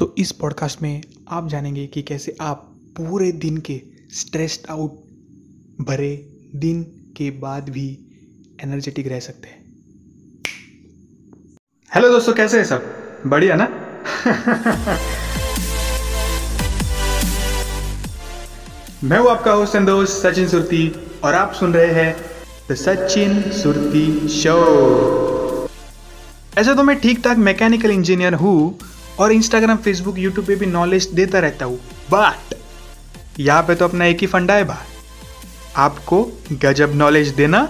तो इस पॉडकास्ट में आप जानेंगे कि कैसे आप पूरे दिन के स्ट्रेस्ड आउट भरे दिन के बाद भी एनर्जेटिक रह सकते हैं। हेलो दोस्तों, कैसे हैं सब? बढ़िया ना? मैं हूँ आपका होस्ट एंड दोस्त सचिन सुरती और आप सुन रहे हैं द सचिन सुरती शो ऐसे तो मैं ठीक ठाक मैकेनिकल इंजीनियर हूँ और इंस्टाग्राम फेसबुक यूट्यूब पे भी नॉलेज देता रहता हूँ। बट यहाँ पे तो अपना एक ही फंडा है भाई आपको गजब नॉलेज देना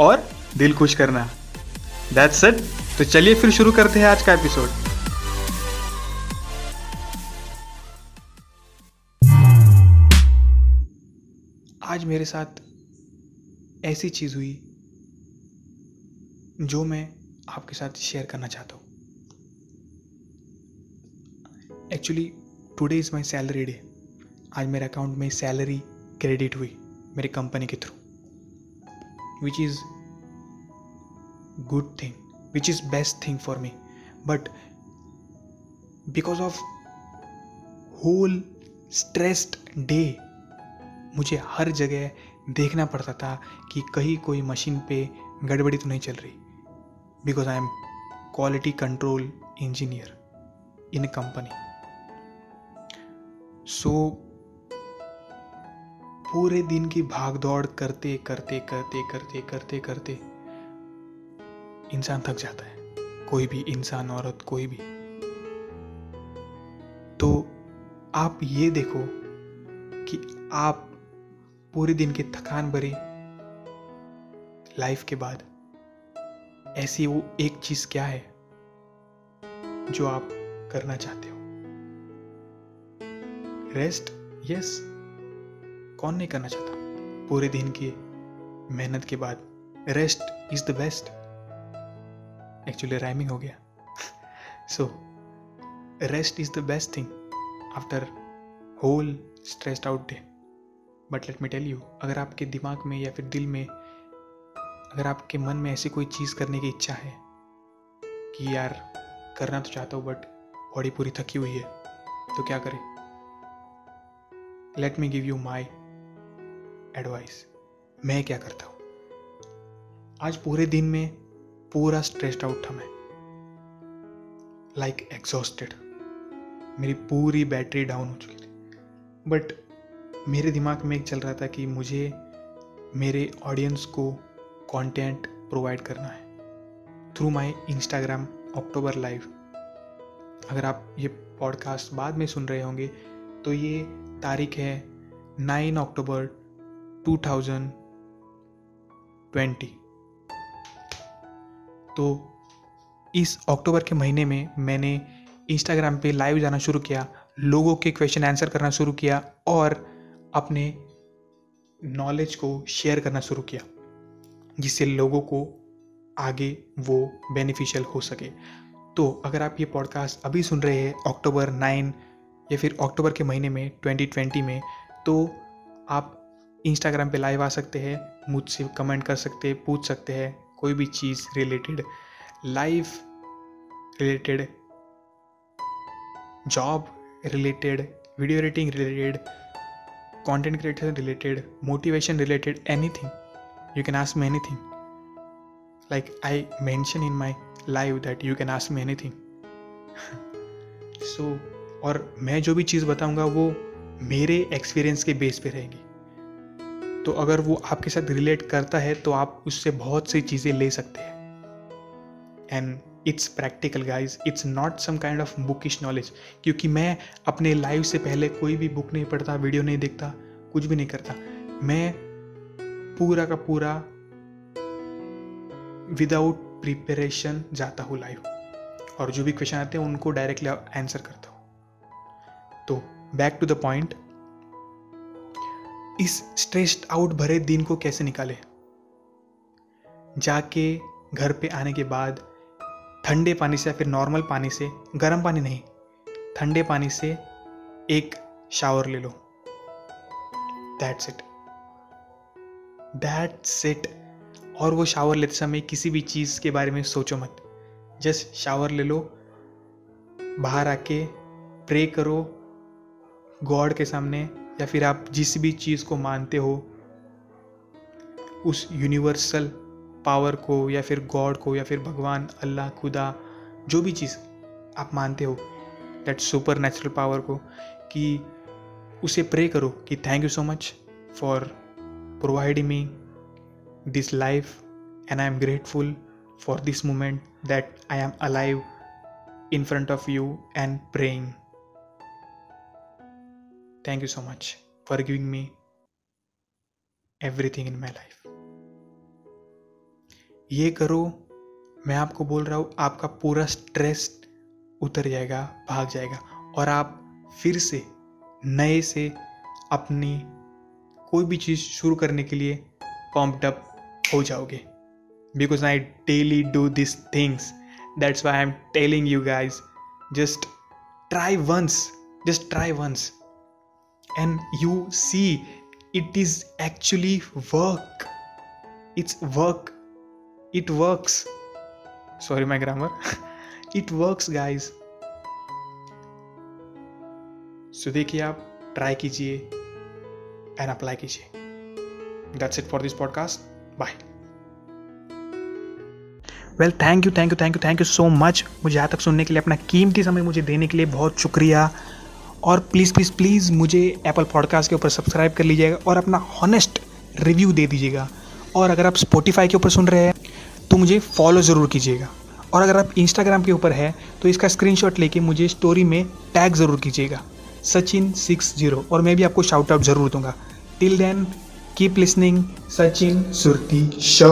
और दिल खुश करना। दैट्स इट तो चलिए फिर शुरू करते हैं आज का एपिसोड आज मेरे साथ ऐसी चीज़ हुई, जो मैं आपके साथ शेयर करना चाहता हूँ। Actually today is my salary day आज मेरे अकाउंट में सैलरी क्रेडिट हुई मेरी कंपनी के through which is good thing which is best thing for me but because of whole stressed day मुझे हर जगह देखना पड़ता था कि कहीं कोई मशीन पे गड़बड़ी तो नहीं चल रही because I am quality control engineer in company so पूरे दिन की भाग दौड़ करते करते करते करते करते करते इंसान थक जाता है। कोई भी इंसान, औरत, कोई भी। तो आप ये देखो कि आप पूरे दिन की थकान भरी लाइफ के बाद ऐसी वो एक चीज़ क्या है जो आप करना चाहते रेस्ट यस कौन नहीं करना चाहता? पूरे दिन की मेहनत के बाद rest is the best actually rhyming हो गया। So rest is the best thing after whole stressed out day but let me tell you अगर आपके दिमाग में या फिर दिल में, अगर आपके मन में ऐसी कोई चीज़ करने की इच्छा है कि यार, करना तो चाहता हूँ बट बॉडी पूरी थकी हुई है तो क्या करें? Let me give you my advice मैं क्या करता हूँ? आज पूरे दिन में पूरा स्ट्रेस्ड आउट था मैं। लाइक like एग्जॉस्टेड मेरी पूरी बैटरी डाउन हो चुकी थी। बट मेरे दिमाग में एक चल रहा था कि मुझे मेरे ऑडियंस को कंटेंट प्रोवाइड करना है। Through my Instagram October live अगर आप ये पॉडकास्ट बाद में सुन रहे होंगे तो ये तारीख है नाइन अक्टूबर 2020 तो इस अक्टूबर के महीने में मैंने इंस्टाग्राम पे लाइव जाना शुरू किया, लोगों के क्वेश्चन आंसर करना शुरू किया और अपने नॉलेज को शेयर करना शुरू किया, जिससे लोगों को आगे वो बेनिफिशियल हो सके। तो अगर आप ये पॉडकास्ट अभी सुन रहे हैं, अक्टूबर नाइन या फिर अक्टूबर के महीने में 2020 में तो आप इंस्टाग्राम पे लाइव आ सकते हैं, मुझसे कमेंट कर सकते हैं पूछ सकते हैं, कोई भी चीज़ related live related job related video editing related content creation related motivation related anything you can ask me anything. Like, i mention in my live that you can ask me anything. So और मैं जो भी चीज़ बताऊँगा वो मेरे experience के base पे रहेगी। तो अगर वो आपके साथ रिलेट करता है तो आप उससे बहुत सी चीज़ें ले सकते हैं। And it's practical guys it's not some kind of bookish knowledge क्योंकि मैं अपने लाइव से पहले कोई भी बुक नहीं पढ़ता वीडियो नहीं देखता, कुछ भी नहीं करता। मैं पूरा का पूरा विदाउट प्रिपरेशन जाता हूँ लाइव और जो भी क्वेश्चन आते हैं, उनको डायरेक्टली आंसर करता हूँ। तो बैक टू द पॉइंट इस स्ट्रेस्ड आउट भरे दिन को कैसे निकाले? जाके घर पे आने के बाद ठंडे पानी से या फिर नॉर्मल पानी से, गर्म पानी नहीं, ठंडे पानी से एक शावर ले लो। दैट्स इट दैट्स इट और वो शावर लेते समय किसी भी चीज़ के बारे में सोचो मत। जस्ट शावर ले लो, बाहर आके प्रे करो गॉड के सामने या फिर आप जिस भी चीज़ को मानते हो, उस यूनिवर्सल पावर को या फिर गॉड को या फिर भगवान, अल्लाह, खुदा, जो भी चीज़ आप मानते हो दैट सुपर नेचुरल पावर को, कि उसे प्रे करो कि thank you so much for providing me this life and I am grateful for this moment that I am alive in front of you and praying thank you so much for giving me everything in my life ये करो, मैं आपको बोल रहा हूँ, आपका पूरा stress उतर जाएगा, भाग जाएगा और आप फिर से, नए से अपनी कोई भी चीज़ शुरू करने के लिए पम्प्ड अप हो जाओगे। Because I daily do this things that's why I am telling you guys just try once just try once and you see it is actually work it's work it works. Sorry, my grammar. It works, guys. So देखिए आप try कीजिए and apply कीजिए. That's it for this podcast bye well thank you thank you thank you thank you so much मुझे यहाँ तक सुनने के लिए, अपना कीमती समय मुझे देने के लिए बहुत शुक्रिया। और प्लीज़ प्लीज़ प्लीज़ मुझे एप्पल पॉडकास्ट के ऊपर सब्सक्राइब कर लीजिएगा और अपना हॉनेस्ट रिव्यू दे दीजिएगा। और अगर आप स्पोटिफाई के ऊपर सुन रहे हैं तो मुझे फॉलो ज़रूर कीजिएगा। और अगर आप इंस्टाग्राम के ऊपर है तो इसका स्क्रीनशॉट लेके मुझे स्टोरी में टैग ज़रूर कीजिएगा। सचिन सिक्स ज़ीरो और मैं भी आपको शाउट आउट ज़रूर दूँगा। Till then keep listening Sachin Surti show